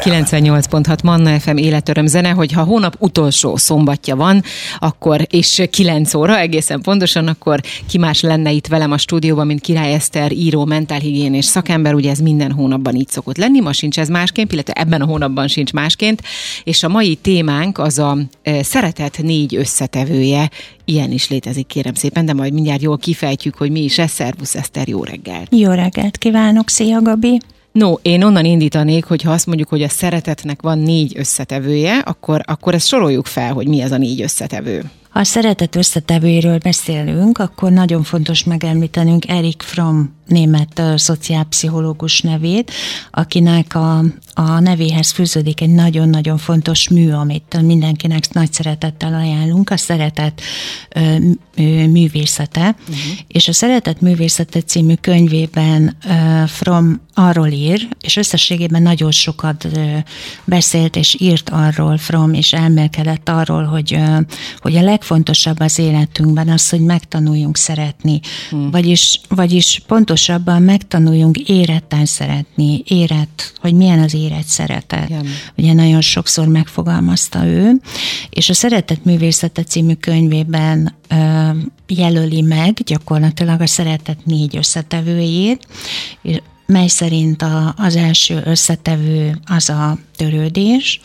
FM. 98.6 Manna FM életöröm zene, hogyha hónap utolsó szombatja van, akkor és 9 óra egészen pontosan, akkor ki más lenne itt velem a stúdióban, mint Király Eszter, író, mentálhigiénés szakember, ugye ez minden hónapban így szokott lenni, ma sincs ez másként, illetve ebben a hónapban sincs másként, és a mai témánk az a e, szeretet négy összetevője, ilyen is létezik, kérem szépen, de majd mindjárt jól kifejtjük, hogy mi is ez. Szervusz Eszter, jó reggelt! Jó reggelt kívánok, szia Gabi! No, én onnan indítanék, hogy ha azt mondjuk, hogy a szeretetnek van négy összetevője, akkor, akkor ezt soroljuk fel, hogy mi az a négy összetevő. Ha a szeretet összetevőiről beszélünk, akkor nagyon fontos megemlítenünk Erik Fromm német szociálpszichológus nevét, akinek a, a nevéhez fűződik egy nagyon-nagyon fontos mű, amit mindenkinek nagy szeretettel ajánlunk, a szeretet művészete. Uh-huh. És a Szeretet művészete című könyvében Fromm arról ír, és összességében nagyon sokat beszélt és írt arról Fromm, és elmélkedett arról, hogy, hogy a legfontosabb az életünkben az, hogy megtanuljunk szeretni. Uh-huh. Vagyis, vagyis pontos pontosabban megtanuljunk éretten szeretni, érett, hogy milyen az érett szeretet. Igen. Ugye nagyon sokszor megfogalmazta ő, és a Szeretet művészete című könyvében jelöli meg gyakorlatilag a szeretet négy összetevőjét, mely szerint a, az első összetevő az a törődés,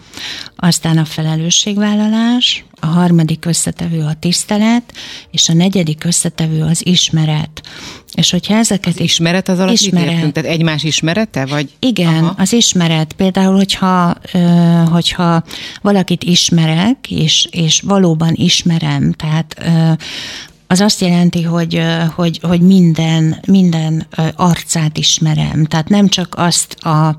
aztán a felelősségvállalás, a harmadik összetevő a tisztelet, és a negyedik összetevő az ismeret. És hogyha ezeket... Az ismeret az alatt ismeret. Értünk? Tehát egymás ismerete? Vagy? Igen, Aha. az ismeret. Például, hogyha, hogyha valakit ismerek, és, és valóban ismerem, tehát az azt jelenti, hogy, hogy, hogy minden, minden arcát ismerem. Tehát nem csak azt a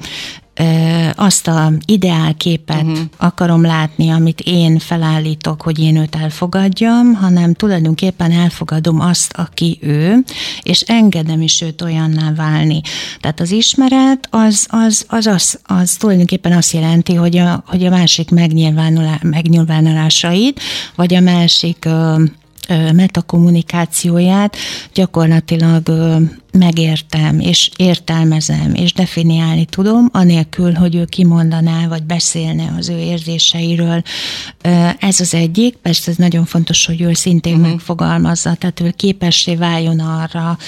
azt a ideálképet uh-huh. akarom látni, amit én felállítok, hogy én őt elfogadjam, hanem tulajdonképpen elfogadom azt, aki ő, és engedem is őt olyanná válni. Tehát az ismeret az, az, az, az, az tulajdonképpen azt jelenti, hogy a, hogy a másik megnyilvánulásait, vagy a másik metakommunikációját gyakorlatilag megértem, és értelmezem, és definiálni tudom, anélkül, hogy ő kimondaná, vagy beszélne az ő érzéseiről. Ez az egyik, persze ez nagyon fontos, hogy ő szintén uh-huh. megfogalmazza, tehát ő képessé váljon arra,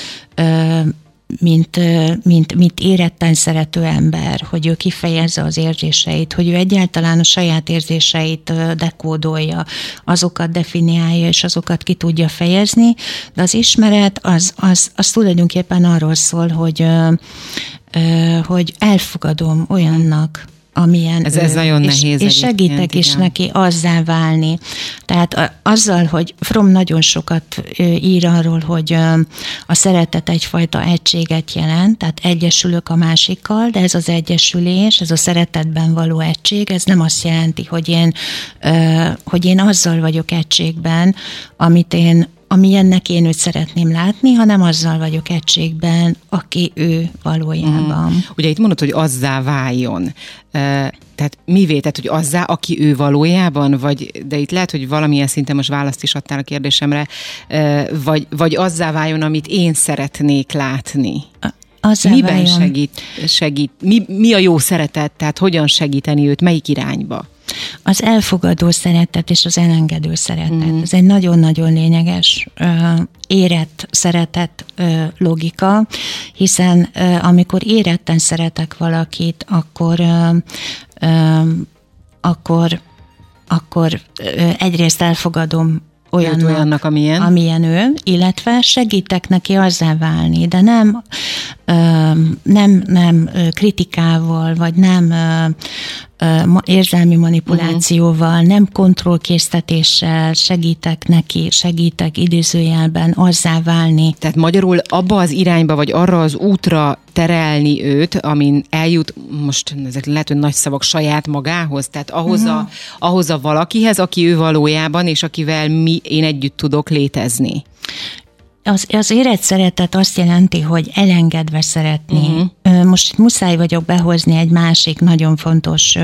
mint, mint, mint éretten szerető ember, hogy ő kifejezze az érzéseit, hogy ő egyáltalán a saját érzéseit dekódolja, azokat definiálja, és azokat ki tudja fejezni, de az ismeret az, az, az tulajdonképpen arról szól, hogy, hogy elfogadom olyannak, amilyen ez, ez ő, nagyon és, nehéz és segítek is igen. neki azzá válni. Tehát azzal, hogy From nagyon sokat ír arról, hogy a szeretet egyfajta egységet jelent, tehát egyesülök a másikkal, de ez az egyesülés, ez a szeretetben való egység, ez nem azt jelenti, hogy én, hogy én azzal vagyok egységben, amit én amilyennek én őt szeretném látni, hanem azzal vagyok egységben, aki ő valójában. Mm. Ugye itt mondod, hogy azzá váljon. Tehát mivé, tehát hogy azzá, aki ő valójában, vagy, de itt lehet, hogy valamilyen szinten most választ is adtál a kérdésemre, vagy, vagy azzá váljon, amit én szeretnék látni. Azzá Miben váljon. segít, segít mi, mi a jó szeretet, tehát hogyan segíteni őt, melyik irányba? Az elfogadó szeretet és az elengedő szeretet. Mm. Ez egy nagyon-nagyon lényeges érett szeretet logika, hiszen amikor éretten szeretek valakit, akkor akkor akkor egyrészt elfogadom olyannak, olyannak amilyen. amilyen ő, illetve segítek neki azzá válni, de nem, nem, nem kritikával, vagy nem érzelmi manipulációval, uh-huh. nem kontrollkésztetéssel segítek neki, segítek idézőjelben azzá válni. Tehát magyarul abba az irányba, vagy arra az útra terelni őt, amin eljut, most ezek lehet, hogy nagy szavak saját magához, tehát ahhoz, uh-huh. a, ahhoz a valakihez, aki ő valójában, és akivel mi, én együtt tudok létezni. Az, az érett szeretet azt jelenti, hogy elengedve szeretni. Uh-huh. Most muszáj vagyok behozni egy másik nagyon fontos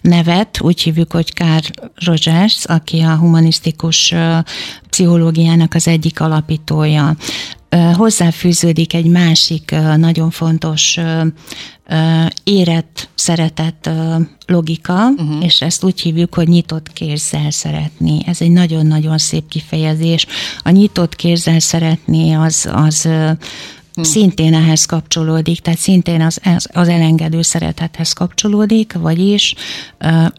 nevet, úgy hívjuk, hogy Carl Rogers, aki a humanisztikus pszichológiának az egyik alapítója. Hozzáfűződik egy másik nagyon fontos érett, szeretett logika, uh-huh. és ezt úgy hívjuk, hogy nyitott kézzel szeretni. Ez egy nagyon-nagyon szép kifejezés. A nyitott kézzel szeretni az, az hm. szintén ehhez kapcsolódik, tehát szintén az, az elengedő szeretethez kapcsolódik, vagyis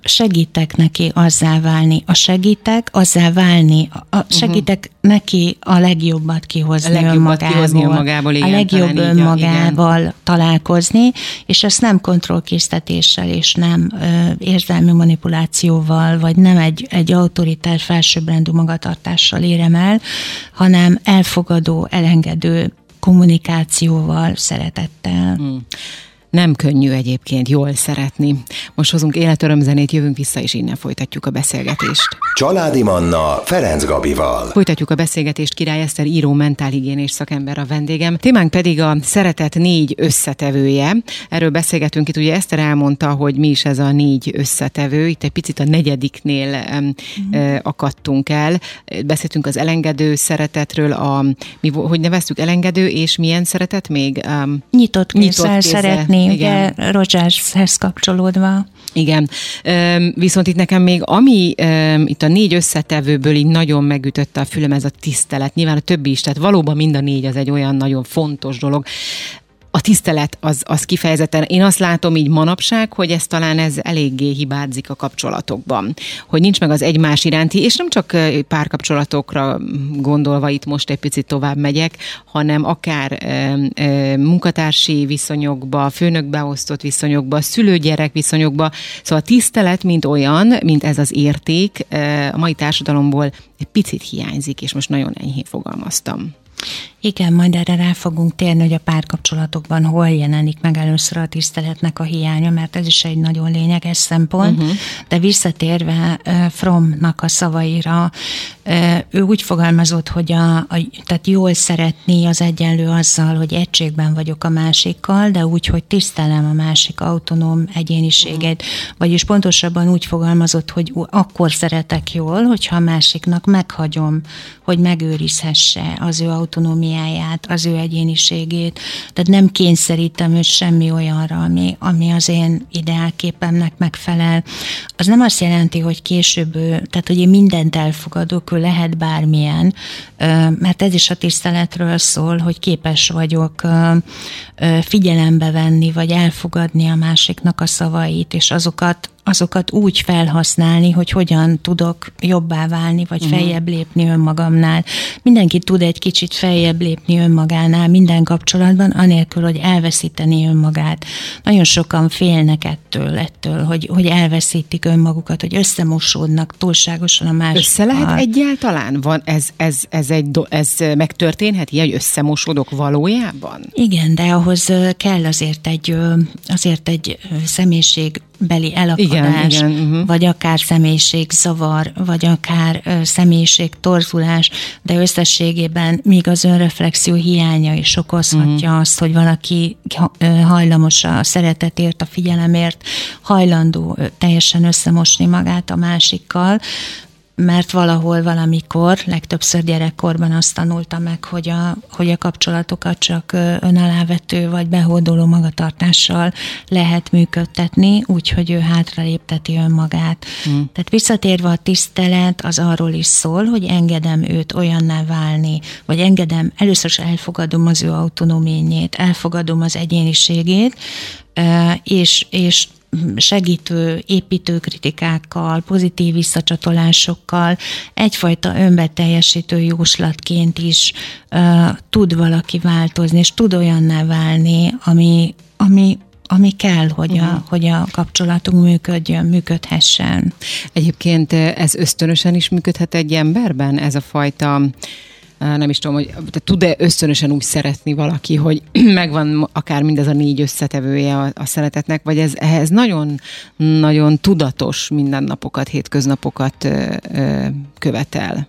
segítek neki azzá válni. A segítek azzá válni, a hm. segítek uh-huh. neki a legjobbat kihozni a legjobbat önmagából. Kihozni önmagából igen, a legjobb önmagával igen. találkozni, és ezt nem kontrollkésztetéssel, és nem ö, érzelmi manipulációval, vagy nem egy, egy autoritár felsőbbrendű magatartással érem el, hanem elfogadó, elengedő kommunikációval, szeretettel. Hmm. Nem könnyű egyébként jól szeretni. Most hozunk életörömzenét, jövünk vissza, és innen folytatjuk a beszélgetést. Családi Manna Ferenc Gabival. Folytatjuk a beszélgetést, Király Eszter író, mentálhigiénés szakember a vendégem. Témánk pedig a szeretet négy összetevője. Erről beszélgetünk itt, ugye Eszter elmondta, hogy mi is ez a négy összetevő. Itt egy picit a negyediknél um, mm. akadtunk el. Beszéltünk az elengedő szeretetről, a, mi, hogy neveztük elengedő, és milyen szeretet még? Um, nyitott kézzel szeretni igen. ugye Rogershez kapcsolódva. Igen, viszont itt nekem még ami itt a négy összetevőből így nagyon megütötte a fülem, ez a tisztelet. Nyilván a többi is, tehát valóban mind a négy az egy olyan nagyon fontos dolog tisztelet az, az kifejezetten, én azt látom így manapság, hogy ez talán ez eléggé hibázik a kapcsolatokban. Hogy nincs meg az egymás iránti, és nem csak párkapcsolatokra gondolva itt most egy picit tovább megyek, hanem akár munkatársi viszonyokba, főnökbeosztott viszonyokba, szülő-gyerek viszonyokba. Szóval a tisztelet, mint olyan, mint ez az érték, a mai társadalomból egy picit hiányzik, és most nagyon enyhén fogalmaztam. Igen, majd erre rá fogunk térni, hogy a párkapcsolatokban hol jelenik meg először a tiszteletnek a hiánya, mert ez is egy nagyon lényeges szempont. Uh-huh. De visszatérve Fromnak a szavaira, ő úgy fogalmazott, hogy a, a, tehát jól szeretni az egyenlő azzal, hogy egységben vagyok a másikkal, de úgy, hogy tisztelem a másik autonóm egyéniségét. Uh-huh. Vagyis pontosabban úgy fogalmazott, hogy akkor szeretek jól, hogyha a másiknak meghagyom, hogy megőrizhesse az ő autonómiáját, az ő egyéniségét. Tehát nem kényszerítem őt semmi olyanra, ami, ami az én ideálképemnek megfelel. Az nem azt jelenti, hogy később, tehát hogy én mindent elfogadok, ő lehet bármilyen, mert ez is a tiszteletről szól, hogy képes vagyok figyelembe venni, vagy elfogadni a másiknak a szavait, és azokat azokat úgy felhasználni, hogy hogyan tudok jobbá válni, vagy uh-huh. feljebb lépni önmagamnál. Mindenki tud egy kicsit feljebb lépni önmagánál minden kapcsolatban, anélkül, hogy elveszíteni önmagát. Nagyon sokan félnek ettől, ettől hogy, hogy elveszítik önmagukat, hogy összemosódnak túlságosan a másik. Össze lehet egyáltalán? Van ez, ez, ez, egy, ez megtörténhet ilyen, hogy összemosódok valójában? Igen, de ahhoz kell azért egy, azért egy személyiség beli elakadás, igen, igen, uh-huh. vagy akár zavar, vagy akár ö, személyiség torzulás, de összességében még az önreflexió hiánya is okozhatja uh-huh. azt, hogy valaki hajlamos a szeretetért, a figyelemért, hajlandó teljesen összemosni magát a másikkal, mert valahol, valamikor, legtöbbször gyerekkorban azt tanulta meg, hogy a, hogy a kapcsolatokat csak önalávető vagy behódoló magatartással lehet működtetni, úgyhogy ő hátralépteti önmagát. Mm. Tehát visszatérve a tisztelet, az arról is szól, hogy engedem őt olyanná válni, vagy engedem, először is elfogadom az ő autonóményét, elfogadom az egyéniségét, és, és segítő, építő kritikákkal, pozitív visszacsatolásokkal, egyfajta önbeteljesítő jóslatként is uh, tud valaki változni, és tud olyanná válni, ami, ami ami kell, hogy, uh-huh. a, mhm. hogy a kapcsolatunk működjön, működhessen. Egyébként ez ösztönösen is működhet egy emberben, ez a fajta nem is tudom, hogy tud-e összönösen úgy szeretni valaki, hogy megvan akár mindez a négy összetevője a, a szeretetnek, vagy ez ehhez nagyon, nagyon tudatos mindennapokat, hétköznapokat ö, ö, követel.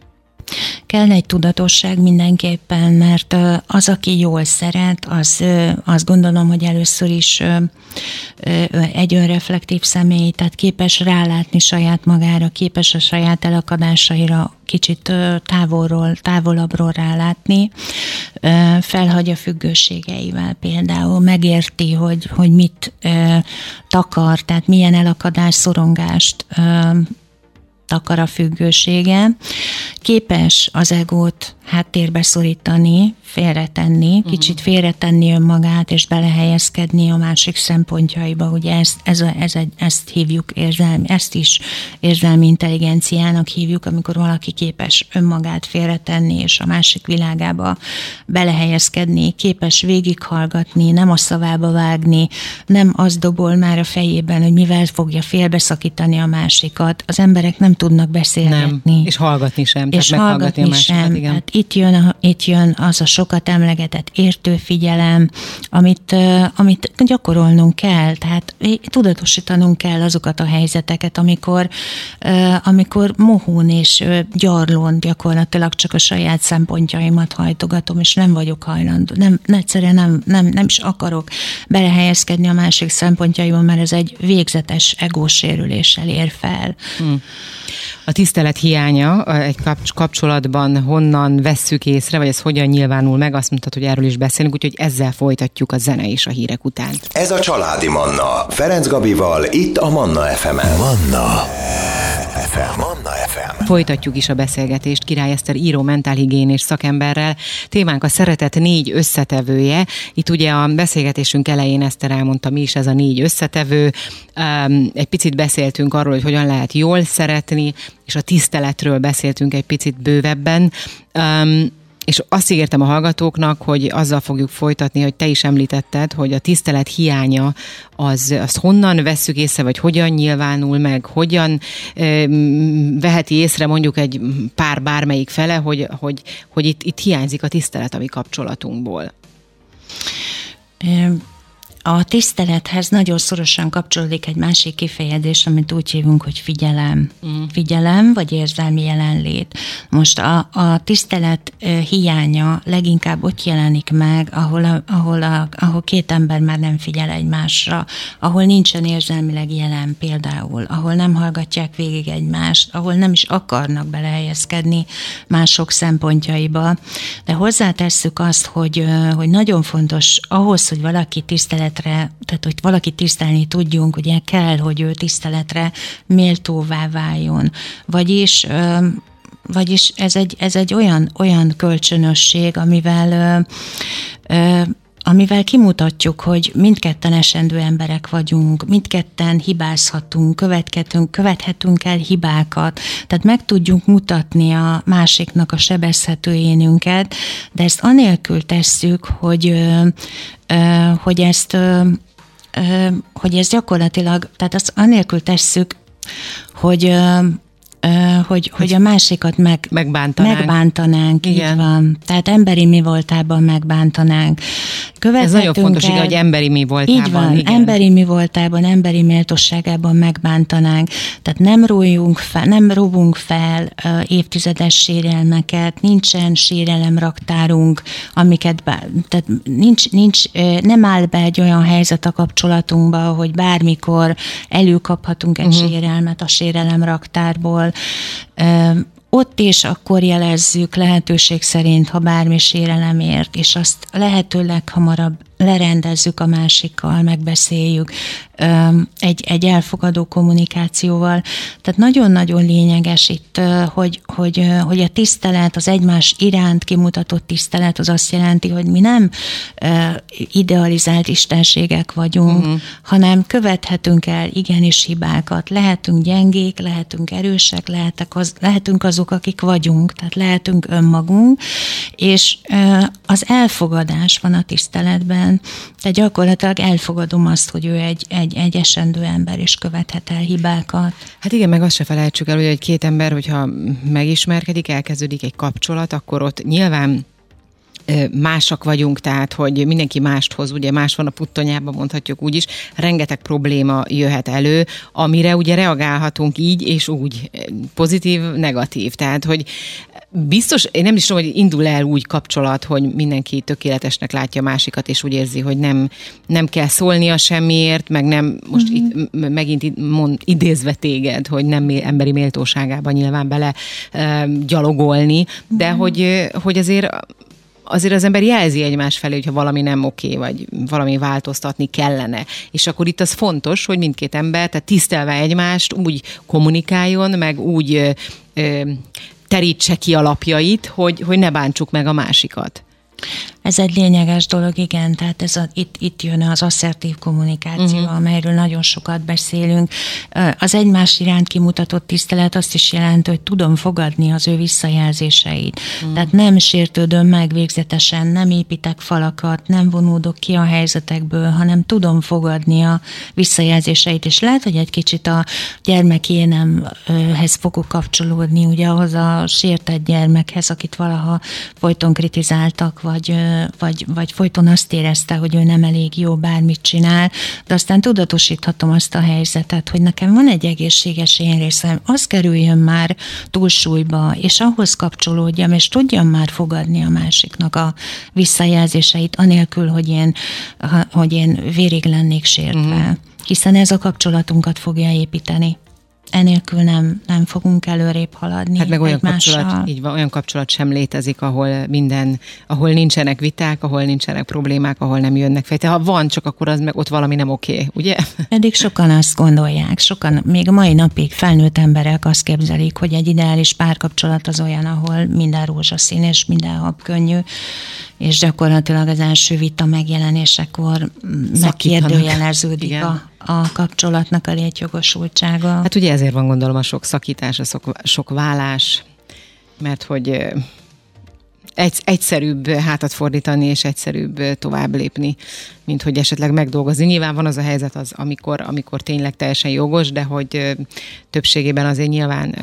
Kell egy tudatosság mindenképpen, mert az, aki jól szeret, az azt gondolom, hogy először is egy önreflektív személy, tehát képes rálátni saját magára, képes a saját elakadásaira kicsit távolról, távolabbról rálátni, felhagy a függőségeivel például, megérti, hogy, hogy mit takar, tehát milyen elakadás, szorongást takar a függősége, képes az egót háttérbe szorítani, félretenni, uh-huh. kicsit félretenni önmagát, és belehelyezkedni a másik szempontjaiba. Ugye ezt, ez a, ez egy, ezt hívjuk érzelmi, ezt is érzelmi intelligenciának hívjuk, amikor valaki képes önmagát félretenni, és a másik világába belehelyezkedni, képes végighallgatni, nem a szavába vágni, nem az dobol már a fejében, hogy mivel fogja félbeszakítani a másikat. Az emberek nem tudnak beszélni. Nem, és hallgatni sem. És hallgatni a másikat, sem. Igen. Hát itt jön, a, itt jön az a sokat emlegetett értő figyelem, amit, amit gyakorolnunk kell, tehát tudatosítanunk kell azokat a helyzeteket, amikor, amikor mohón és gyarlón gyakorlatilag csak a saját szempontjaimat hajtogatom, és nem vagyok hajlandó, nem, egyszerűen nem, nem, nem is akarok belehelyezkedni a másik szempontjaiban, mert ez egy végzetes egósérüléssel ér fel. Hmm. A tisztelet hiánya egy kapcsolatban honnan vesszük észre, vagy ez hogyan nyilvánul meg, azt mondtad, hogy erről is beszélünk, úgyhogy ezzel folytatjuk a zene és a hírek után. Ez a Családi Manna, Ferenc Gabival, itt a Manna FM-en. Manna FM. Manna FM. Folytatjuk is a beszélgetést Király Eszter író mentálhigiénés szakemberrel. Témánk a szeretet négy összetevője. Itt ugye a beszélgetésünk elején Eszter elmondta, mi is ez a négy összetevő. Egy picit beszéltünk arról, hogy hogyan lehet jól szeretni, és a tiszteletről beszéltünk egy picit bővebben. És azt ígértem a hallgatóknak, hogy azzal fogjuk folytatni, hogy te is említetted, hogy a tisztelet hiánya az, az honnan vesszük észre, vagy hogyan nyilvánul meg, hogyan e, veheti észre mondjuk egy pár bármelyik fele, hogy, hogy, hogy itt, itt hiányzik a tisztelet a mi kapcsolatunkból. A tisztelethez nagyon szorosan kapcsolódik egy másik kifejezés, amit úgy hívunk, hogy figyelem. Mm. Figyelem, vagy érzelmi jelenlét. Most a, a tisztelet hiánya leginkább ott jelenik meg, ahol, a, ahol, a, ahol két ember már nem figyel egymásra, ahol nincsen érzelmileg jelen például, ahol nem hallgatják végig egymást, ahol nem is akarnak belehelyezkedni mások szempontjaiba. De hozzátesszük azt, hogy, hogy nagyon fontos ahhoz, hogy valaki tisztelet tiszteletre, tehát hogy valaki tisztelni tudjunk, ugye kell, hogy ő tiszteletre méltóvá váljon. Vagyis vagyis ez egy, ez egy olyan, olyan kölcsönösség, amivel amivel kimutatjuk, hogy mindketten esendő emberek vagyunk, mindketten hibázhatunk, követhetünk, követhetünk el hibákat, tehát meg tudjuk mutatni a másiknak a sebezhető énünket, de ezt anélkül tesszük, hogy, hogy ezt hogy ez gyakorlatilag, tehát azt anélkül tesszük, hogy hogy, hogy a másikat meg, megbántanánk. megbántanánk Igen. így van. Tehát emberi mi voltában megbántanánk. Ez nagyon fontos, el, hogy emberi mi voltában. Így van, igen. emberi mi voltában, emberi méltosságában megbántanánk. Tehát nem rójunk fel, nem róvunk fel évtizedes sérelmeket, nincsen sérelemraktárunk, amiket, bár, tehát nincs, nincs, nem áll be egy olyan helyzet a kapcsolatunkba, hogy bármikor előkaphatunk egy uh-huh. sérelmet a sérelemraktárból, ott is akkor jelezzük lehetőség szerint, ha bármi sérelemért, és azt lehetőleg hamarabb lerendezzük a másikkal, megbeszéljük egy, egy elfogadó kommunikációval. Tehát nagyon-nagyon lényeges itt, hogy, hogy, hogy a tisztelet, az egymás iránt kimutatott tisztelet, az azt jelenti, hogy mi nem idealizált istenségek vagyunk, uh-huh. hanem követhetünk el igenis hibákat. Lehetünk gyengék, lehetünk erősek, lehetek az, lehetünk azok, akik vagyunk, tehát lehetünk önmagunk, és az elfogadás van a tiszteletben, ellen, de gyakorlatilag elfogadom azt, hogy ő egy, egy, egy esendő ember, és követhet el hibákat. Hát igen, meg azt se felejtsük el, hogy egy két ember, hogyha megismerkedik, elkezdődik egy kapcsolat, akkor ott nyilván másak vagyunk, tehát hogy mindenki mást hoz, ugye más van a puttonyában, mondhatjuk úgy is, rengeteg probléma jöhet elő, amire ugye reagálhatunk így és úgy, pozitív, negatív, tehát hogy biztos, én nem is tudom, hogy indul el úgy kapcsolat, hogy mindenki tökéletesnek látja másikat, és úgy érzi, hogy nem, nem kell szólnia semmiért, meg nem, most mm-hmm. itt, megint mond, idézve téged, hogy nem emberi méltóságában nyilván bele e, gyalogolni, de mm-hmm. hogy, hogy azért azért az ember jelzi egymás felé, hogyha valami nem oké, vagy valami változtatni kellene. És akkor itt az fontos, hogy mindkét ember, tehát tisztelve egymást úgy kommunikáljon, meg úgy ö, terítse ki alapjait, hogy, hogy ne bántsuk meg a másikat. Ez egy lényeges dolog, igen, tehát ez a, itt, itt jön az asszertív kommunikáció, uh-huh. amelyről nagyon sokat beszélünk. Az egymás iránt kimutatott tisztelet azt is jelenti, hogy tudom fogadni az ő visszajelzéseit. Uh-huh. Tehát nem sértődöm meg végzetesen, nem építek falakat, nem vonódok ki a helyzetekből, hanem tudom fogadni a visszajelzéseit, és lehet, hogy egy kicsit a gyermekénemhez fogok kapcsolódni, ugye ahhoz a sértett gyermekhez, akit valaha folyton kritizáltak, vagy vagy, vagy folyton azt érezte, hogy ő nem elég jó, bármit csinál, de aztán tudatosíthatom azt a helyzetet, hogy nekem van egy egészséges én részem, az kerüljön már túlsúlyba, és ahhoz kapcsolódjam, és tudjam már fogadni a másiknak a visszajelzéseit, anélkül, hogy én, hogy én vérig lennék sértve. Mm. Hiszen ez a kapcsolatunkat fogja építeni enélkül nem, nem fogunk előrébb haladni. Hát meg olyan kapcsolat, így van, olyan kapcsolat sem létezik, ahol minden, ahol nincsenek viták, ahol nincsenek problémák, ahol nem jönnek. Tehát ha van, csak akkor az meg ott valami nem oké, okay, ugye? Eddig sokan azt gondolják, sokan, még a mai napig felnőtt emberek azt képzelik, hogy egy ideális párkapcsolat az olyan, ahol minden rózsaszín és minden hab könnyű, és gyakorlatilag az első vita megjelenésekor megkérdőjeleződik a, a kapcsolatnak a létjogosultsága. Hát ugye ezért van gondolom a sok szakítás, a sok, sok vállás, mert hogy egy, egyszerűbb hátat fordítani, és egyszerűbb tovább lépni, mint hogy esetleg megdolgozni. Nyilván van az a helyzet, az, amikor, amikor tényleg teljesen jogos, de hogy többségében azért nyilván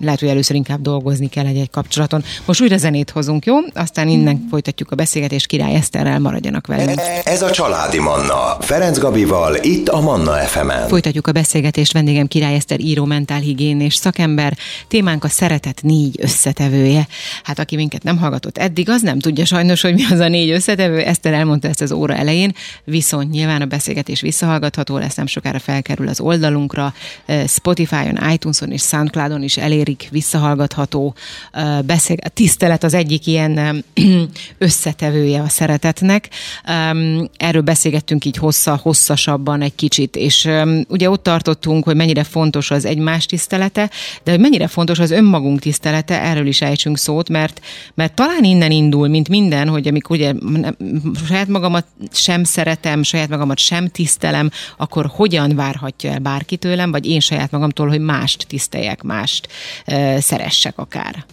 lehet, hogy először inkább dolgozni kell egy-egy kapcsolaton. Most újra zenét hozunk, jó? Aztán innen folytatjuk a beszélgetést, Király Eszterrel maradjanak velünk. Ez a Családi Manna, Ferenc Gabival, itt a Manna fm -en. Folytatjuk a beszélgetést, vendégem Király Eszter, író, mentálhigién és szakember. Témánk a szeretet négy összetevője. Hát aki minket nem hallgatott eddig, az nem tudja sajnos, hogy mi az a négy összetevő. Eszter elmondta ezt az óra elején, elején, viszont nyilván a beszélgetés visszahallgatható lesz, nem sokára felkerül az oldalunkra, Spotify-on, iTunes-on és Soundcloud-on is elérik visszahallgatható beszél. A tisztelet az egyik ilyen összetevője a szeretetnek. Erről beszélgettünk így hossza, hosszasabban egy kicsit, és ugye ott tartottunk, hogy mennyire fontos az egymás tisztelete, de hogy mennyire fontos az önmagunk tisztelete, erről is ejtsünk szót, mert, mert talán innen indul, mint minden, hogy amikor ugye saját magamat sem szeretem, saját magamat sem tisztelem, akkor hogyan várhatja el bárki tőlem, vagy én saját magamtól, hogy mást tiszteljek, mást e, szeressek akár?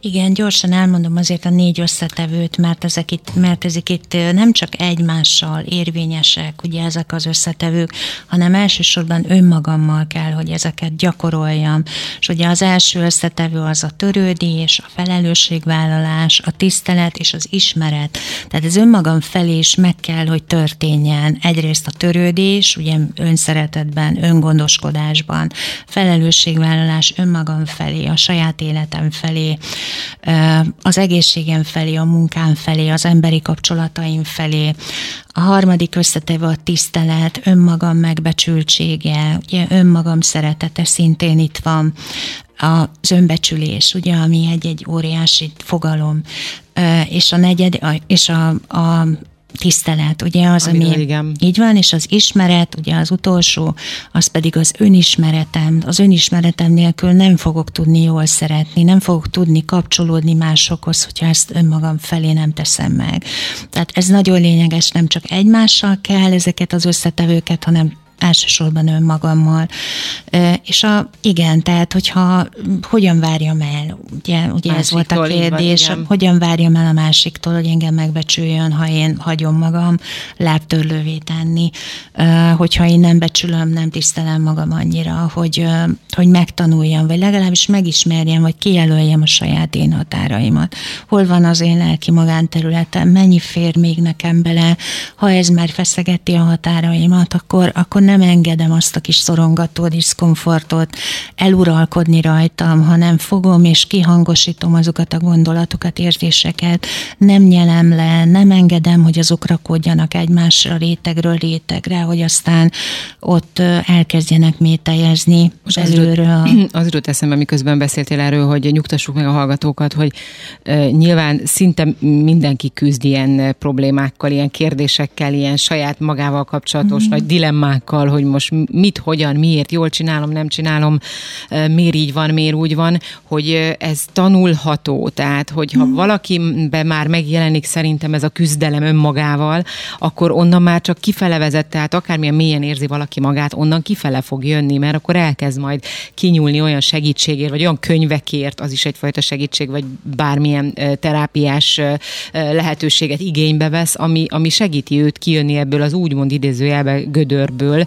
Igen, gyorsan elmondom azért a négy összetevőt, mert ezek itt, mert ezek itt nem csak egymással érvényesek, ugye ezek az összetevők, hanem elsősorban önmagammal kell, hogy ezeket gyakoroljam. És ugye az első összetevő az a törődés, a felelősségvállalás, a tisztelet és az ismeret. Tehát ez önmagam felé is meg kell, hogy történjen. Egyrészt a törődés, ugye önszeretetben, öngondoskodásban, felelősségvállalás önmagam felé, a saját életem felé, az egészségem felé, a munkám felé, az emberi kapcsolataim felé. A harmadik összetevő a tisztelet, önmagam megbecsültsége, ugye önmagam szeretete szintén itt van. Az önbecsülés, ugye, ami egy-egy óriási fogalom, és a negyed, és a, a tisztelet, ugye az, ami, ami igen. így van, és az ismeret, ugye az utolsó, az pedig az önismeretem. Az önismeretem nélkül nem fogok tudni jól szeretni, nem fogok tudni kapcsolódni másokhoz, hogyha ezt önmagam felé nem teszem meg. Tehát ez nagyon lényeges, nem csak egymással kell ezeket az összetevőket, hanem elsősorban önmagammal. És a, igen, tehát hogyha hogyan várjam el, ugye, ugye ez volt a kérdés, van, hogyan várjam el a másiktól, hogy engem megbecsüljön, ha én hagyom magam lábtörlővé tenni, hogyha én nem becsülöm, nem tisztelem magam annyira, hogy, hogy megtanuljam, vagy legalábbis megismerjem, vagy kijelöljem a saját én határaimat. Hol van az én lelki magánterületem, mennyi fér még nekem bele, ha ez már feszegeti a határaimat, akkor, akkor nem engedem azt a kis szorongató diszkomfortot eluralkodni rajtam, hanem fogom és kihangosítom azokat a gondolatokat, érzéseket, nem nyelem le, nem engedem, hogy azok rakodjanak egymásra rétegről rétegre, hogy aztán ott elkezdjenek mételjezni belülről. Az jutott eszembe, miközben beszéltél erről, hogy nyugtassuk meg a hallgatókat, hogy nyilván szinte mindenki küzd ilyen problémákkal, ilyen kérdésekkel, ilyen saját magával kapcsolatos mm. nagy dilemmákkal, hogy most mit, hogyan, miért, jól csinálom, nem csinálom, miért így van, miért úgy van, hogy ez tanulható. Tehát, hogyha mm. valakiben már megjelenik szerintem ez a küzdelem önmagával, akkor onnan már csak kifele vezet, tehát akármilyen mélyen érzi valaki magát, onnan kifele fog jönni, mert akkor elkezd majd kinyúlni olyan segítségért, vagy olyan könyvekért, az is egyfajta segítség, vagy bármilyen terápiás lehetőséget igénybe vesz, ami, ami segíti őt kijönni ebből az úgymond idézőjelbe gödörből,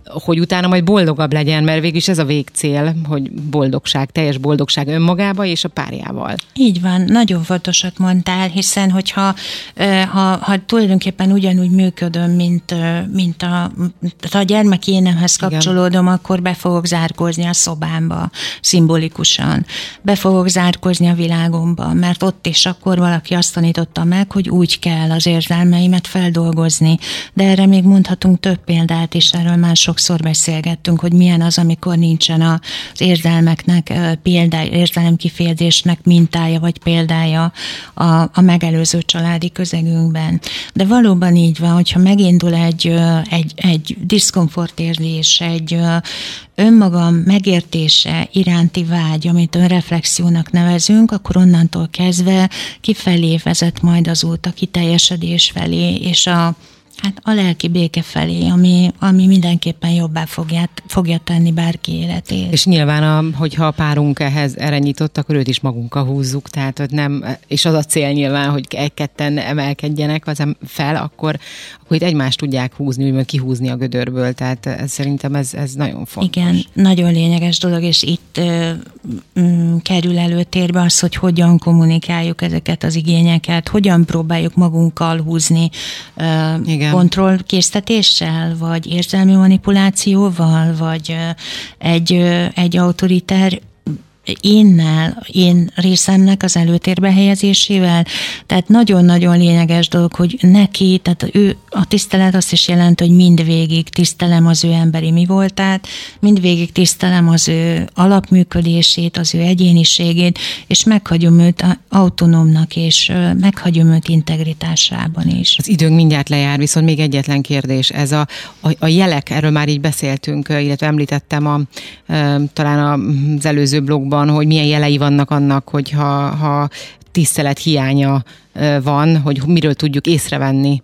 hogy utána majd boldogabb legyen, mert végül is ez a végcél, hogy boldogság, teljes boldogság önmagába és a párjával. Így van, nagyon fontosat mondtál, hiszen hogyha ha, ha tulajdonképpen ugyanúgy működöm, mint, mint a, a gyermek énemhez kapcsolódom, Igen. akkor be fogok zárkózni a szobámba, szimbolikusan. Be fogok zárkózni a világomba, mert ott is akkor valaki azt tanította meg, hogy úgy kell az érzelmeimet feldolgozni. De erre még mondhatunk több példát is, erről már sok sokszor beszélgettünk, hogy milyen az, amikor nincsen az érzelmeknek példája, érzelemkifejezésnek mintája vagy példája a, a megelőző családi közegünkben. De valóban így van, hogyha megindul egy, egy, egy diszkomfortérzés, egy önmagam megértése iránti vágy, amit önreflexiónak nevezünk, akkor onnantól kezdve kifelé vezet majd az út a kiteljesedés felé, és a Hát a lelki béke felé, ami, ami mindenképpen jobbá fogja, fogja tenni bárki életét. És nyilván, a, hogyha a párunk ehhez erre nyitott, akkor őt is magunkkal húzzuk, tehát hogy nem, és az a cél nyilván, hogy egy-ketten emelkedjenek az fel, akkor, akkor itt egymást tudják húzni, úgymond kihúzni a gödörből, tehát ez, szerintem ez, ez nagyon fontos. Igen, nagyon lényeges dolog, és itt ö, m, kerül előtérbe az, hogy hogyan kommunikáljuk ezeket az igényeket, hogyan próbáljuk magunkkal húzni ö, Igen kontrollkésztetéssel, vagy érzelmi manipulációval, vagy egy, egy autoriter énnel, én részemnek az előtérbe helyezésével. Tehát nagyon-nagyon lényeges dolog, hogy neki, tehát ő, a tisztelet azt is jelent, hogy mindvégig tisztelem az ő emberi mi voltát, mindvégig tisztelem az ő alapműködését, az ő egyéniségét, és meghagyom őt autonómnak, és meghagyom őt integritásában is. Az időnk mindjárt lejár, viszont még egyetlen kérdés. Ez a, a, a jelek, erről már így beszéltünk, illetve említettem a, talán az előző blogban, van, hogy milyen jelei vannak annak, hogyha ha tisztelet hiánya van, hogy miről tudjuk észrevenni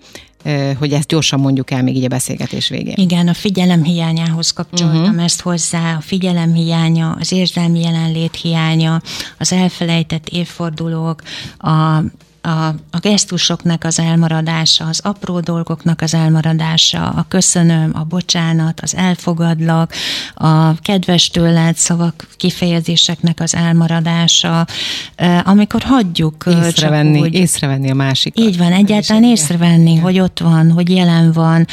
hogy ezt gyorsan mondjuk el még így a beszélgetés végén. Igen, a figyelem hiányához kapcsoltam uh-huh. ezt hozzá, a figyelem hiánya, az érzelmi jelenlét hiánya, az elfelejtett évfordulók, a a, a gesztusoknak az elmaradása, az apró dolgoknak az elmaradása, a köszönöm, a bocsánat, az elfogadlak, a kedves tőled szavak kifejezéseknek az elmaradása, amikor hagyjuk észrevenni, úgy, észrevenni a másik. Így van, egyáltalán észrevenni, Igen. hogy ott van, hogy jelen van,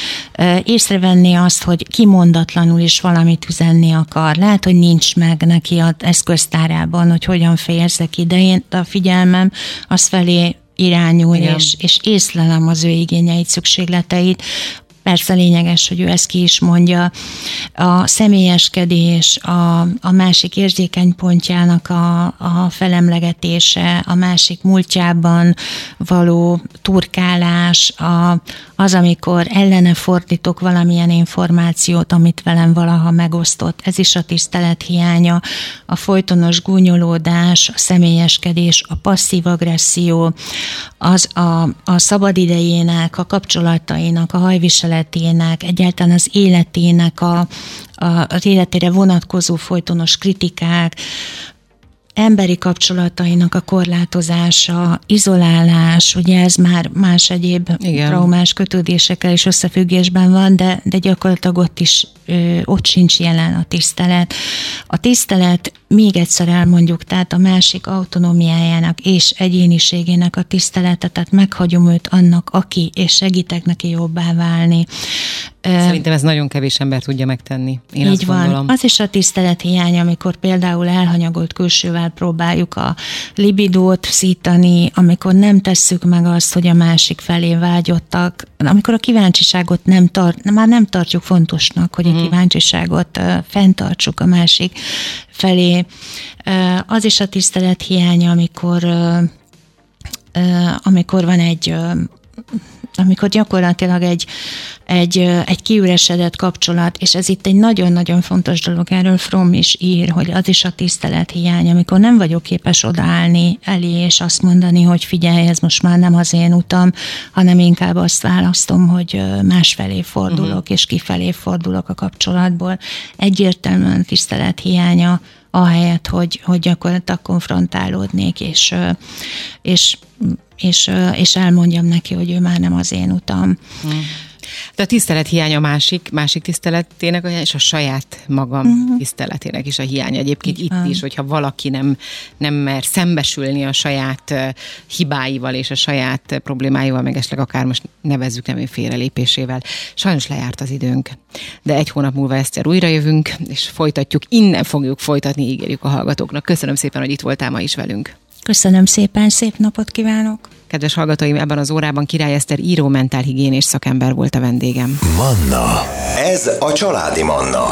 észrevenni azt, hogy kimondatlanul is valamit üzenni akar. Lehet, hogy nincs meg neki az eszköztárában, hogy hogyan fejezze ki, de én a figyelmem az felé irányul, és, és észlelem az ő igényeit, szükségleteit, Persze lényeges, hogy ő ezt ki is mondja. A személyeskedés, a, a másik érzékeny pontjának a, a felemlegetése, a másik múltjában való turkálás, a, az, amikor ellene fordítok valamilyen információt, amit velem valaha megosztott, ez is a tisztelet hiánya, a folytonos gúnyolódás, a személyeskedés, a passzív agresszió, az a, a szabadidejének, a kapcsolatainak, a hajviselet tiszteletének, egyáltalán az életének, a, a, az életére vonatkozó folytonos kritikák, emberi kapcsolatainak a korlátozása, izolálás, ugye ez már más egyéb Igen. traumás kötődésekkel is összefüggésben van, de, de gyakorlatilag ott is ö, ott sincs jelen a tisztelet. A tisztelet, még egyszer elmondjuk, tehát a másik autonómiájának és egyéniségének a tisztelete, tehát meghagyom őt annak, aki, és segítek neki jobbá válni. Szerintem ez nagyon kevés ember tudja megtenni. Én Így azt van. Gondolom. Az is a tisztelet hiánya, amikor például elhanyagolt külsővel próbáljuk a libidót szítani, amikor nem tesszük meg azt, hogy a másik felé vágyottak, amikor a kíváncsiságot nem tart, már nem tartjuk fontosnak, hogy a mhm. kíváncsiságot fenntartsuk a másik felé. Az is a tisztelet hiánya, amikor amikor van egy amikor gyakorlatilag egy, egy, egy kiüresedett kapcsolat, és ez itt egy nagyon-nagyon fontos dolog, erről From is ír, hogy az is a tisztelet hiány, amikor nem vagyok képes odaállni elé, és azt mondani, hogy figyelj, ez most már nem az én utam, hanem inkább azt választom, hogy másfelé fordulok, uh-huh. és kifelé fordulok a kapcsolatból. Egyértelműen tisztelet hiánya, ahelyett, hogy, hogy gyakorlatilag konfrontálódnék, és, és és, és elmondjam neki, hogy ő már nem az én utam. Hmm. De a tisztelet hiánya másik, másik tiszteletének, és a saját magam uh-huh. tiszteletének is a hiánya. Egyébként itt is, hogyha valaki nem, nem mer szembesülni a saját hibáival és a saját problémáival, meg esetleg akár most nevezzük nem félrelépésével. Sajnos lejárt az időnk. De egy hónap múlva Eszter újra jövünk, és folytatjuk, innen fogjuk folytatni, ígérjük a hallgatóknak. Köszönöm szépen, hogy itt voltál ma is velünk. Köszönöm szépen, szép napot kívánok! Kedves hallgatóim, ebben az órában Király Eszter író mentálhigiénés szakember volt a vendégem. Manna. Ez a családi Manna.